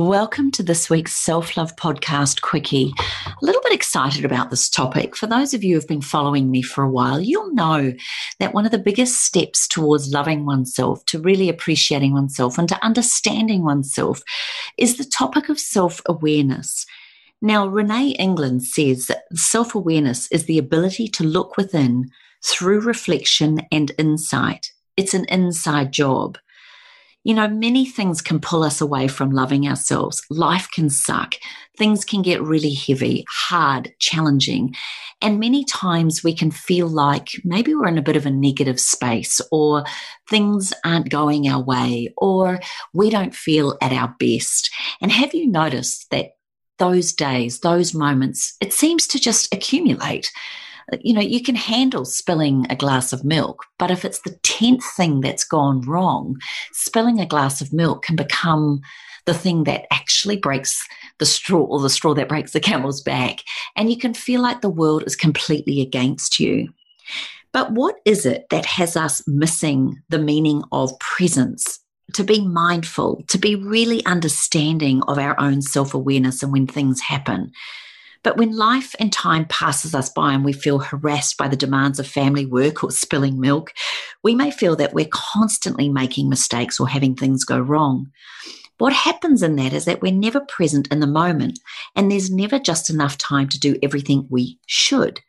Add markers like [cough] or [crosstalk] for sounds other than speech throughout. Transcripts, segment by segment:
Welcome to this week's Self Love Podcast Quickie. A little bit excited about this topic. For those of you who've been following me for a while, you'll know that one of the biggest steps towards loving oneself, to really appreciating oneself, and to understanding oneself is the topic of self awareness. Now, Renee England says that self awareness is the ability to look within through reflection and insight. It's an inside job. You know, many things can pull us away from loving ourselves. Life can suck. Things can get really heavy, hard, challenging. And many times we can feel like maybe we're in a bit of a negative space or things aren't going our way or we don't feel at our best. And have you noticed that those days, those moments, it seems to just accumulate? You know, you can handle spilling a glass of milk, but if it's the 10th thing that's gone wrong, spilling a glass of milk can become the thing that actually breaks the straw or the straw that breaks the [laughs] camel's back. And you can feel like the world is completely against you. But what is it that has us missing the meaning of presence? To be mindful, to be really understanding of our own self awareness and when things happen. But when life and time passes us by and we feel harassed by the demands of family work or spilling milk, we may feel that we're constantly making mistakes or having things go wrong. What happens in that is that we're never present in the moment and there's never just enough time to do everything we should.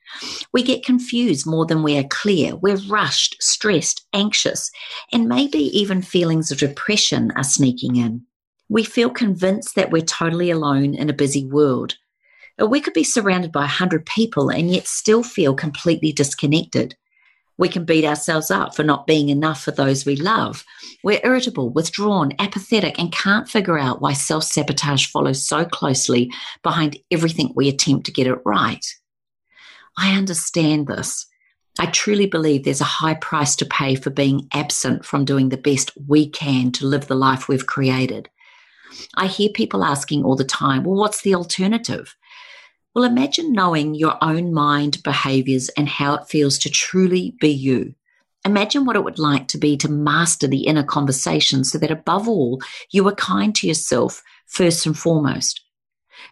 We get confused more than we are clear. We're rushed, stressed, anxious, and maybe even feelings of depression are sneaking in. We feel convinced that we're totally alone in a busy world. But we could be surrounded by 100 people and yet still feel completely disconnected. We can beat ourselves up for not being enough for those we love. We're irritable, withdrawn, apathetic, and can't figure out why self sabotage follows so closely behind everything we attempt to get it right. I understand this. I truly believe there's a high price to pay for being absent from doing the best we can to live the life we've created. I hear people asking all the time, well, what's the alternative? Well, imagine knowing your own mind, behaviors, and how it feels to truly be you. Imagine what it would like to be to master the inner conversation so that above all, you are kind to yourself first and foremost.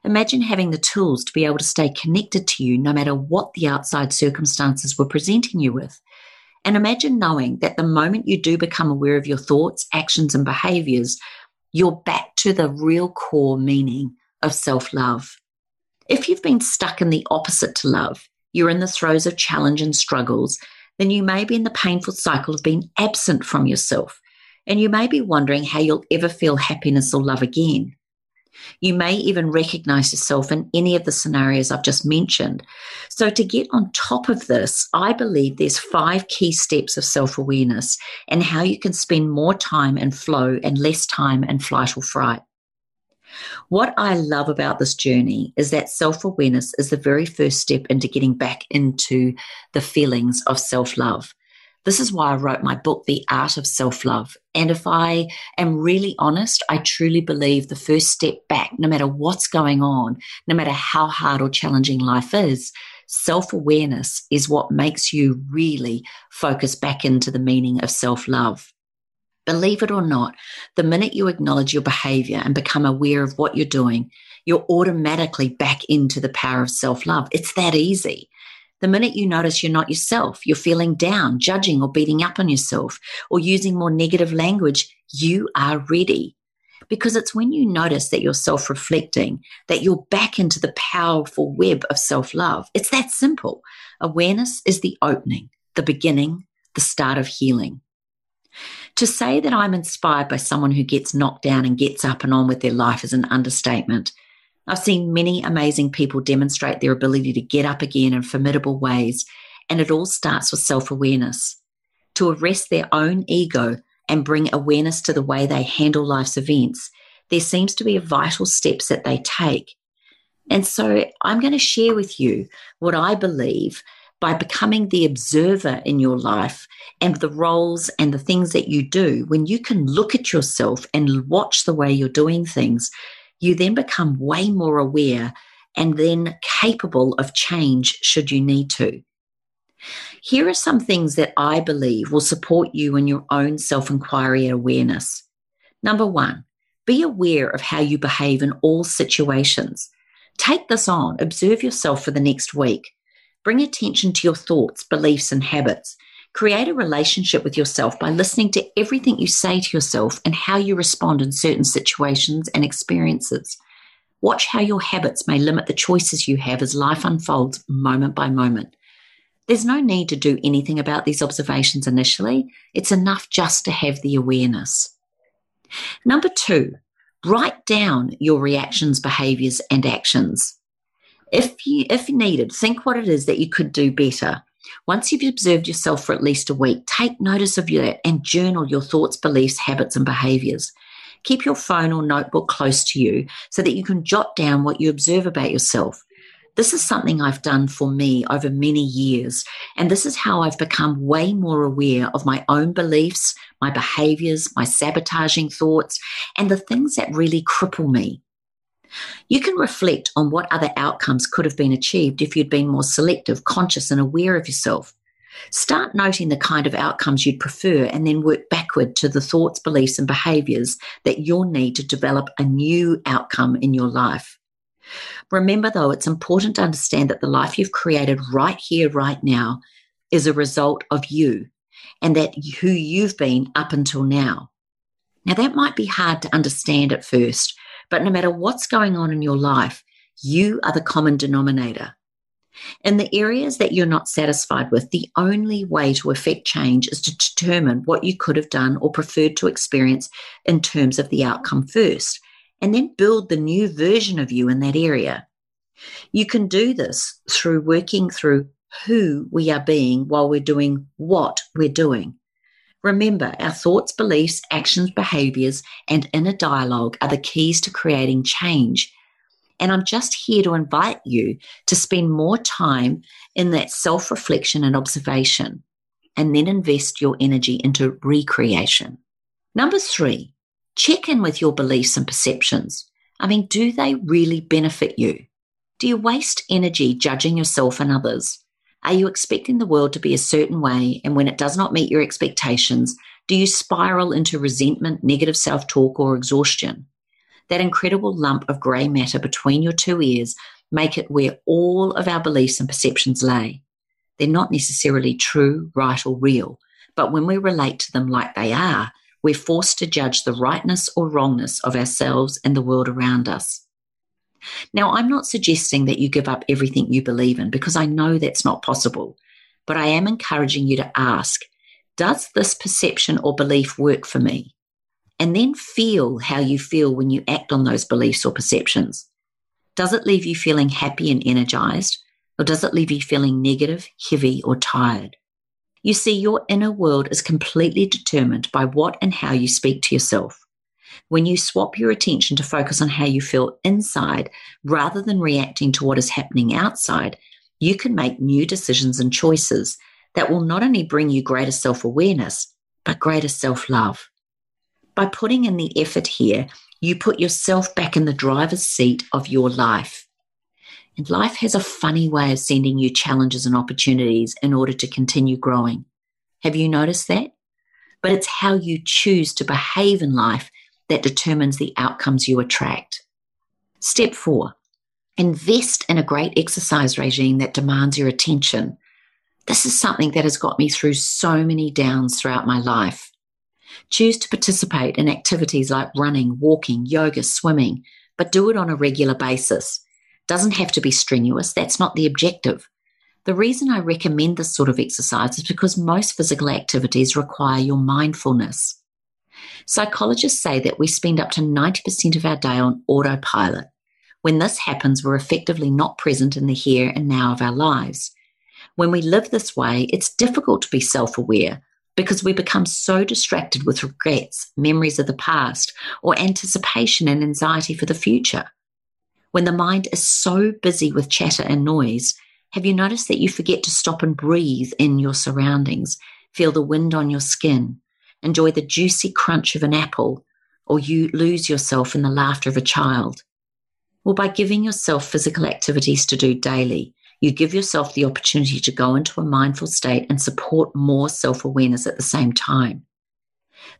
Imagine having the tools to be able to stay connected to you no matter what the outside circumstances were presenting you with. And imagine knowing that the moment you do become aware of your thoughts, actions, and behaviors, you're back to the real core meaning of self love. If you've been stuck in the opposite to love, you're in the throes of challenge and struggles, then you may be in the painful cycle of being absent from yourself. And you may be wondering how you'll ever feel happiness or love again. You may even recognize yourself in any of the scenarios I've just mentioned. So, to get on top of this, I believe there's five key steps of self awareness and how you can spend more time in flow and less time in flight or fright. What I love about this journey is that self awareness is the very first step into getting back into the feelings of self love. This is why I wrote my book, The Art of Self Love. And if I am really honest, I truly believe the first step back, no matter what's going on, no matter how hard or challenging life is, self awareness is what makes you really focus back into the meaning of self love. Believe it or not, the minute you acknowledge your behavior and become aware of what you're doing, you're automatically back into the power of self love. It's that easy. The minute you notice you're not yourself, you're feeling down, judging or beating up on yourself, or using more negative language, you are ready. Because it's when you notice that you're self reflecting that you're back into the powerful web of self love. It's that simple. Awareness is the opening, the beginning, the start of healing. To say that I'm inspired by someone who gets knocked down and gets up and on with their life is an understatement. I've seen many amazing people demonstrate their ability to get up again in formidable ways, and it all starts with self awareness. To arrest their own ego and bring awareness to the way they handle life's events, there seems to be vital steps that they take. And so I'm going to share with you what I believe by becoming the observer in your life and the roles and the things that you do, when you can look at yourself and watch the way you're doing things, you then become way more aware and then capable of change should you need to. Here are some things that I believe will support you in your own self inquiry and awareness. Number one, be aware of how you behave in all situations. Take this on, observe yourself for the next week. Bring attention to your thoughts, beliefs, and habits. Create a relationship with yourself by listening to everything you say to yourself and how you respond in certain situations and experiences. Watch how your habits may limit the choices you have as life unfolds moment by moment. There's no need to do anything about these observations initially. It's enough just to have the awareness. Number two, write down your reactions, behaviors, and actions. If you, if needed, think what it is that you could do better. Once you've observed yourself for at least a week, take notice of that and journal your thoughts, beliefs, habits, and behaviors. Keep your phone or notebook close to you so that you can jot down what you observe about yourself. This is something I've done for me over many years. And this is how I've become way more aware of my own beliefs, my behaviors, my sabotaging thoughts, and the things that really cripple me. You can reflect on what other outcomes could have been achieved if you'd been more selective, conscious, and aware of yourself. Start noting the kind of outcomes you'd prefer and then work backward to the thoughts, beliefs, and behaviors that you'll need to develop a new outcome in your life. Remember, though, it's important to understand that the life you've created right here, right now, is a result of you and that who you've been up until now. Now, that might be hard to understand at first, but no matter what's going on in your life, you are the common denominator. In the areas that you're not satisfied with, the only way to effect change is to determine what you could have done or preferred to experience in terms of the outcome first, and then build the new version of you in that area. You can do this through working through who we are being while we're doing what we're doing. Remember, our thoughts, beliefs, actions, behaviors, and inner dialogue are the keys to creating change and I'm just here to invite you to spend more time in that self reflection and observation, and then invest your energy into recreation. Number three, check in with your beliefs and perceptions. I mean, do they really benefit you? Do you waste energy judging yourself and others? Are you expecting the world to be a certain way, and when it does not meet your expectations, do you spiral into resentment, negative self talk, or exhaustion? that incredible lump of grey matter between your two ears make it where all of our beliefs and perceptions lay. They're not necessarily true, right, or real, but when we relate to them like they are, we're forced to judge the rightness or wrongness of ourselves and the world around us. Now, I'm not suggesting that you give up everything you believe in because I know that's not possible, but I am encouraging you to ask Does this perception or belief work for me? and then feel how you feel when you act on those beliefs or perceptions. Does it leave you feeling happy and energized, or does it leave you feeling negative, heavy, or tired? You see, your inner world is completely determined by what and how you speak to yourself. When you swap your attention to focus on how you feel inside rather than reacting to what is happening outside, you can make new decisions and choices that will not only bring you greater self awareness, but greater self love. By putting in the effort here, you put yourself back in the driver's seat of your life. And life has a funny way of sending you challenges and opportunities in order to continue growing. Have you noticed that? But it's how you choose to behave in life that determines the outcomes you attract. Step four, invest in a great exercise regime that demands your attention. This is something that has got me through so many downs throughout my life. Choose to participate in activities like running, walking, yoga, swimming, but do it on a regular basis. Doesn't have to be strenuous, that's not the objective. The reason I recommend this sort of exercise is because most physical activities require your mindfulness. Psychologists say that we spend up to 90% of our day on autopilot. When this happens, we're effectively not present in the here and now of our lives. When we live this way, it's difficult to be self aware because we become so distracted with regrets, memories of the past, or anticipation and anxiety for the future. When the mind is so busy with chatter and noise, Have you noticed that you forget to stop and breathe in your surroundings, feel the wind on your skin, enjoy the juicy crunch of an apple, or you lose yourself in the laughter of a child? Well, by giving yourself physical activities to do daily, you give yourself the opportunity to go into a mindful state and support more self awareness at the same time.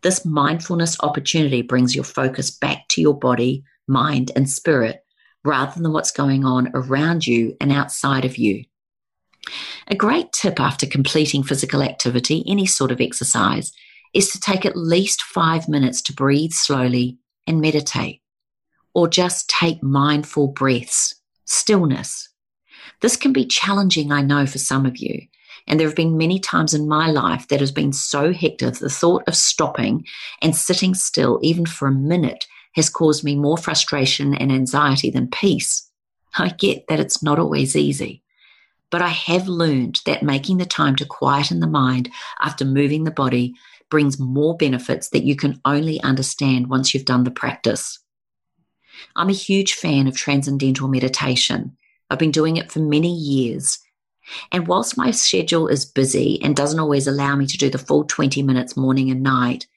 This mindfulness opportunity brings your focus back to your body, mind, and spirit rather than what's going on around you and outside of you. A great tip after completing physical activity, any sort of exercise, is to take at least five minutes to breathe slowly and meditate, or just take mindful breaths, stillness. This can be challenging, I know, for some of you. And there have been many times in my life that has been so hectic, the thought of stopping and sitting still, even for a minute, has caused me more frustration and anxiety than peace. I get that it's not always easy, but I have learned that making the time to quieten the mind after moving the body brings more benefits that you can only understand once you've done the practice. I'm a huge fan of transcendental meditation. I've been doing it for many years. And whilst my schedule is busy and doesn't always allow me to do the full 20 minutes morning and night,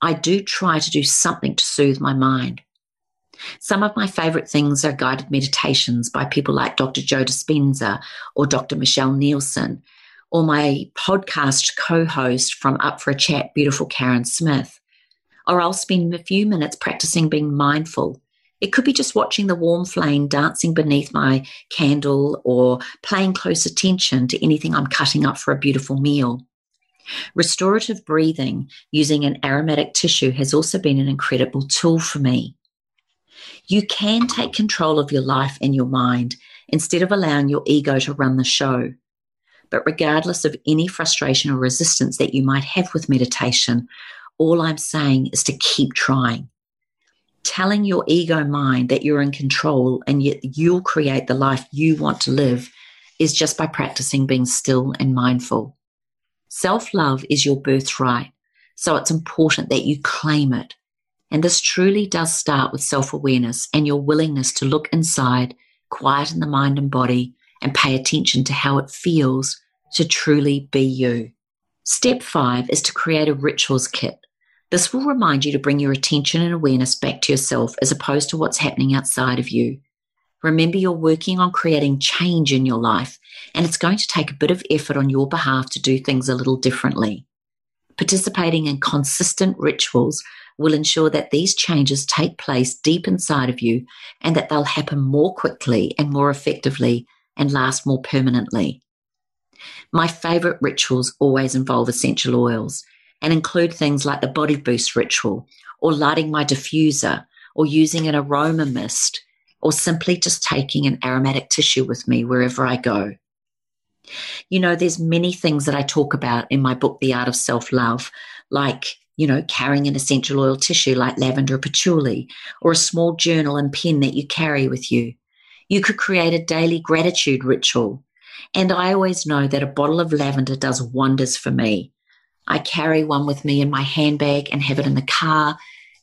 I do try to do something to soothe my mind. Some of my favorite things are guided meditations by people like Dr. Joe Dispenza or Dr. Michelle Nielsen, or my podcast co host from Up for a Chat, beautiful Karen Smith. Or I'll spend a few minutes practicing being mindful. It could be just watching the warm flame dancing beneath my candle or paying close attention to anything I'm cutting up for a beautiful meal. Restorative breathing using an aromatic tissue has also been an incredible tool for me. You can take control of your life and your mind instead of allowing your ego to run the show. But regardless of any frustration or resistance that you might have with meditation, all I'm saying is to keep trying. Telling your ego mind that you're in control and yet you'll create the life you want to live is just by practicing being still and mindful. Self love is your birthright, so it's important that you claim it. And this truly does start with self awareness and your willingness to look inside, quieten the mind and body, and pay attention to how it feels to truly be you. Step five is to create a rituals kit. This will remind you to bring your attention and awareness back to yourself as opposed to what's happening outside of you. Remember, you're working on creating change in your life, and it's going to take a bit of effort on your behalf to do things a little differently. Participating in consistent rituals will ensure that these changes take place deep inside of you and that they'll happen more quickly and more effectively and last more permanently. My favorite rituals always involve essential oils and include things like the body boost ritual or lighting my diffuser or using an aroma mist or simply just taking an aromatic tissue with me wherever I go. You know, there's many things that I talk about in my book, The Art of Self Love, like, you know, carrying an essential oil tissue like lavender or patchouli, or a small journal and pen that you carry with you. You could create a daily gratitude ritual. And I always know that a bottle of lavender does wonders for me. I carry one with me in my handbag and have it in the car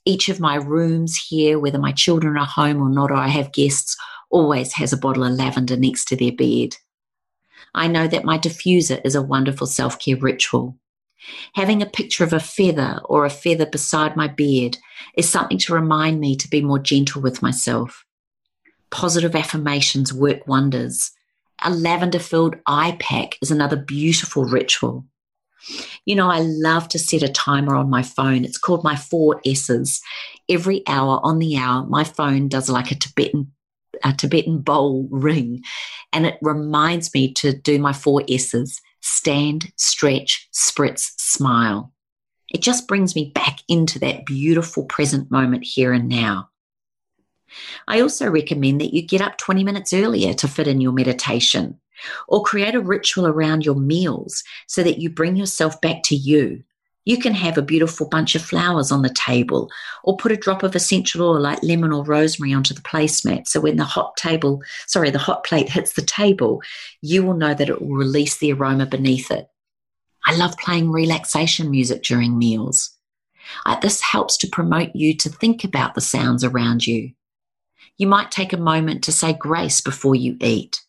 each of my rooms here, whether my children are home or not, or I have guests, always has a bottle of lavender next to their bed. I know that my diffuser is a wonderful self care ritual. Having a picture of a feather or a feather beside my bed is something to remind me to be more gentle with myself. Positive affirmations work wonders. A lavender filled eye pack is another beautiful ritual. You know, I love to set a timer on my phone. It's called my four S's. Every hour on the hour, my phone does like a Tibetan a Tibetan bowl ring, and it reminds me to do my four S's: stand, stretch, spritz, smile. It just brings me back into that beautiful present moment here and now. I also recommend that you get up 20 minutes earlier to fit in your meditation. Or create a ritual around your meals so that you bring yourself back to you. You can have a beautiful bunch of flowers on the table or put a drop of essential oil like lemon or rosemary onto the placemat. So when the hot table, sorry, the hot plate hits the table, you will know that it will release the aroma beneath it. I love playing relaxation music during meals. This helps to promote you to think about the sounds around you. You might take a moment to say grace before you eat.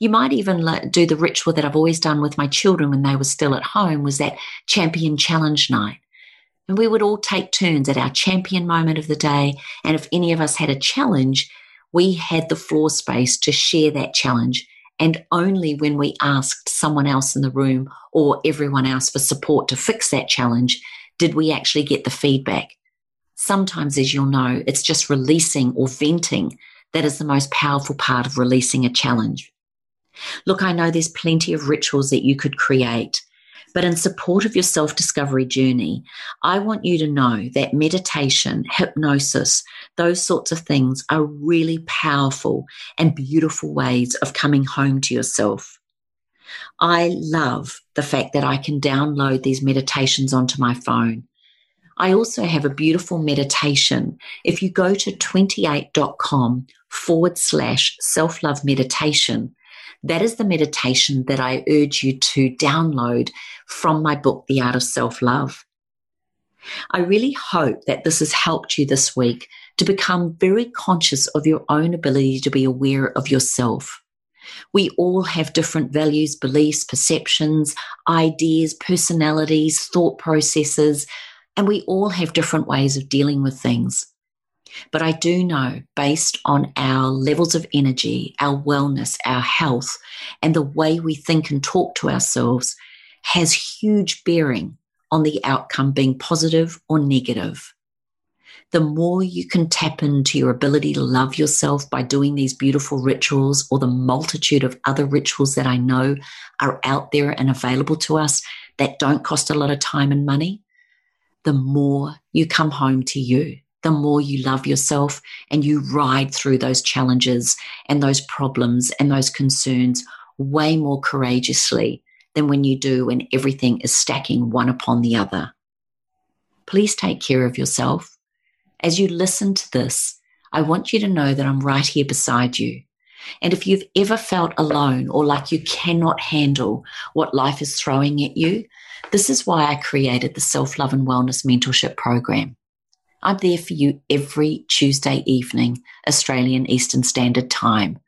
You might even do the ritual that I've always done with my children when they were still at home was that champion challenge night. And we would all take turns at our champion moment of the day. And if any of us had a challenge, we had the floor space to share that challenge. And only when we asked someone else in the room or everyone else for support to fix that challenge did we actually get the feedback. Sometimes, as you'll know, it's just releasing or venting that is the most powerful part of releasing a challenge. Look, I know there's plenty of rituals that you could create, but in support of your self discovery journey, I want you to know that meditation, hypnosis, those sorts of things are really powerful and beautiful ways of coming home to yourself. I love the fact that I can download these meditations onto my phone. I also have a beautiful meditation. If you go to 28.com forward slash self love meditation, that is the meditation that I urge you to download from my book, The Art of Self Love. I really hope that this has helped you this week to become very conscious of your own ability to be aware of yourself. We all have different values, beliefs, perceptions, ideas, personalities, thought processes, and we all have different ways of dealing with things. But I do know, based on our levels of energy, our wellness, our health, and the way we think and talk to ourselves, has huge bearing on the outcome being positive or negative. The more you can tap into your ability to love yourself by doing these beautiful rituals or the multitude of other rituals that I know are out there and available to us that don't cost a lot of time and money, the more you come home to you the more you love yourself and you ride through those challenges and those problems and those concerns way more courageously than when you do when everything is stacking one upon the other. Please take care of yourself. As you listen to this, I want you to know that I'm right here beside you. And if you've ever felt alone or like you cannot handle what life is throwing at you, this is why I created the Self Love and Wellness Mentorship Program. I'm there for you every Tuesday evening, Australian Eastern Standard Time.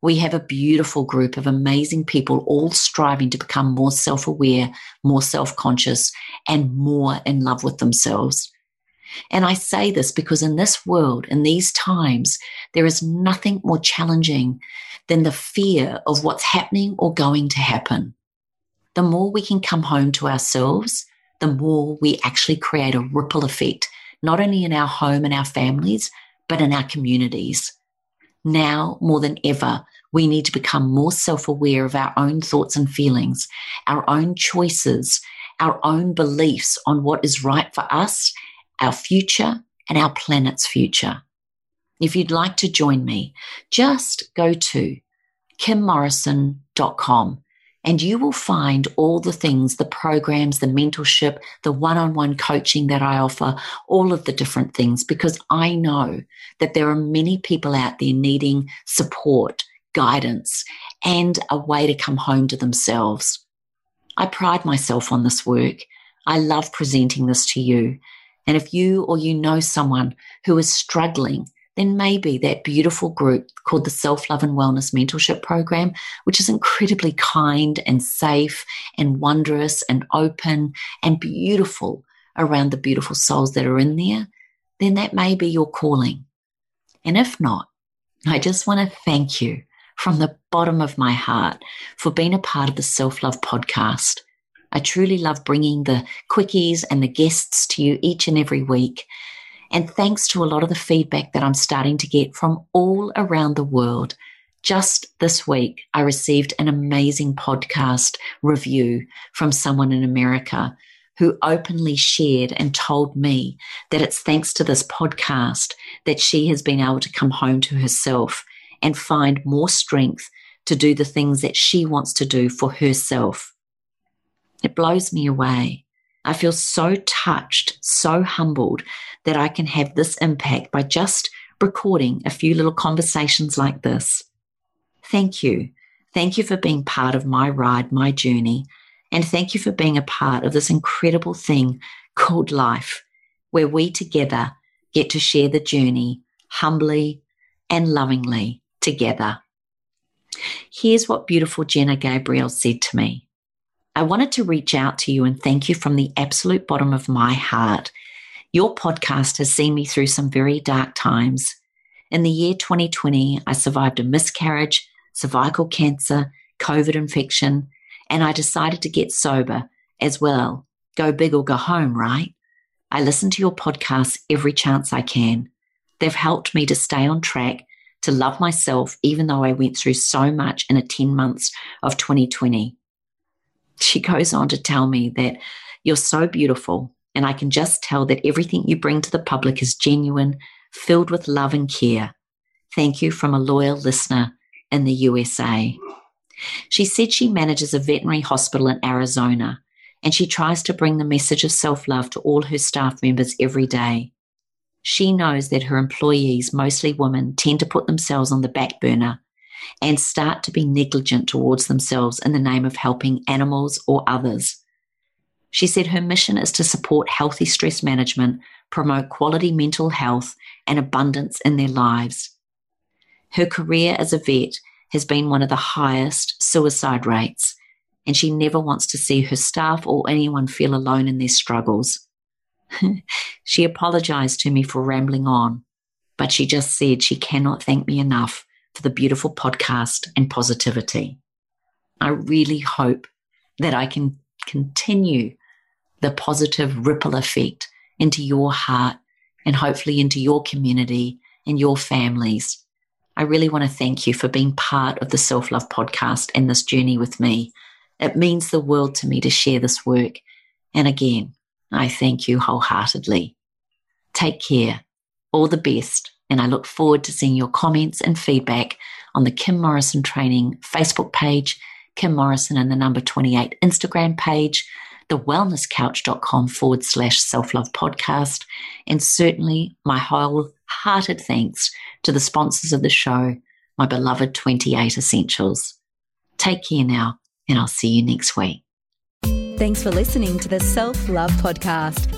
We have a beautiful group of amazing people all striving to become more self aware, more self conscious, and more in love with themselves. And I say this because in this world, in these times, there is nothing more challenging than the fear of what's happening or going to happen. The more we can come home to ourselves, the more we actually create a ripple effect not only in our home and our families, but in our communities. Now more than ever, we need to become more self aware of our own thoughts and feelings, our own choices, our own beliefs on what is right for us, our future, and our planet's future. If you'd like to join me, just go to kimmorrison.com and you will find all the things, the programs, the mentorship, the one on one coaching that I offer, all of the different things, because I know that there are many people out there needing support, guidance, and a way to come home to themselves. I pride myself on this work. I love presenting this to you. And if you or you know someone who is struggling then maybe that beautiful group called the Self Love and Wellness Mentorship Program, which is incredibly kind and safe and wondrous and open and beautiful around the beautiful souls that are in there, then that may be your calling. And if not, I just want to thank you from the bottom of my heart for being a part of the Self Love podcast. I truly love bringing the quickies and the guests to you each and every week. And thanks to a lot of the feedback that I'm starting to get from all around the world, just this week, I received an amazing podcast review from someone in America who openly shared and told me that it's thanks to this podcast that she has been able to come home to herself and find more strength to do the things that she wants to do for herself. It blows me away. I feel so touched, so humbled that I can have this impact by just recording a few little conversations like this. Thank you. Thank you for being part of my ride, my journey. And thank you for being a part of this incredible thing called life, where we together get to share the journey humbly and lovingly together. Here's what beautiful Jenna Gabriel said to me. I wanted to reach out to you and thank you from the absolute bottom of my heart. Your podcast has seen me through some very dark times. In the year 2020, I survived a miscarriage, cervical cancer, COVID infection, and I decided to get sober as well. Go big or go home, right? I listen to your podcasts every chance I can. They've helped me to stay on track, to love myself, even though I went through so much in a 10 months of 2020. She goes on to tell me that you're so beautiful, and I can just tell that everything you bring to the public is genuine, filled with love and care. Thank you from a loyal listener in the USA. She said she manages a veterinary hospital in Arizona and she tries to bring the message of self love to all her staff members every day. She knows that her employees, mostly women, tend to put themselves on the back burner and start to be negligent towards themselves in the name of helping animals or others. She said her mission is to support healthy stress management, promote quality mental health and abundance in their lives. Her career as a vet has been one of the highest suicide rates, and she never wants to see her staff or anyone feel alone in their struggles. [laughs] she apologized to me for rambling on, but she just said she cannot thank me enough for the beautiful podcast and positivity. I really hope that I can continue the positive ripple effect into your heart and hopefully into your community and your families. I really want to thank you for being part of the Self Love podcast and this journey with me. It means the world to me to share this work. And again, I thank you wholeheartedly. Take care. All the best. And I look forward to seeing your comments and feedback on the Kim Morrison Training Facebook page, Kim Morrison and the number 28 Instagram page, the wellnesscouch.com forward slash self love podcast, and certainly my wholehearted thanks to the sponsors of the show, my beloved 28 Essentials. Take care now, and I'll see you next week. Thanks for listening to the Self Love Podcast.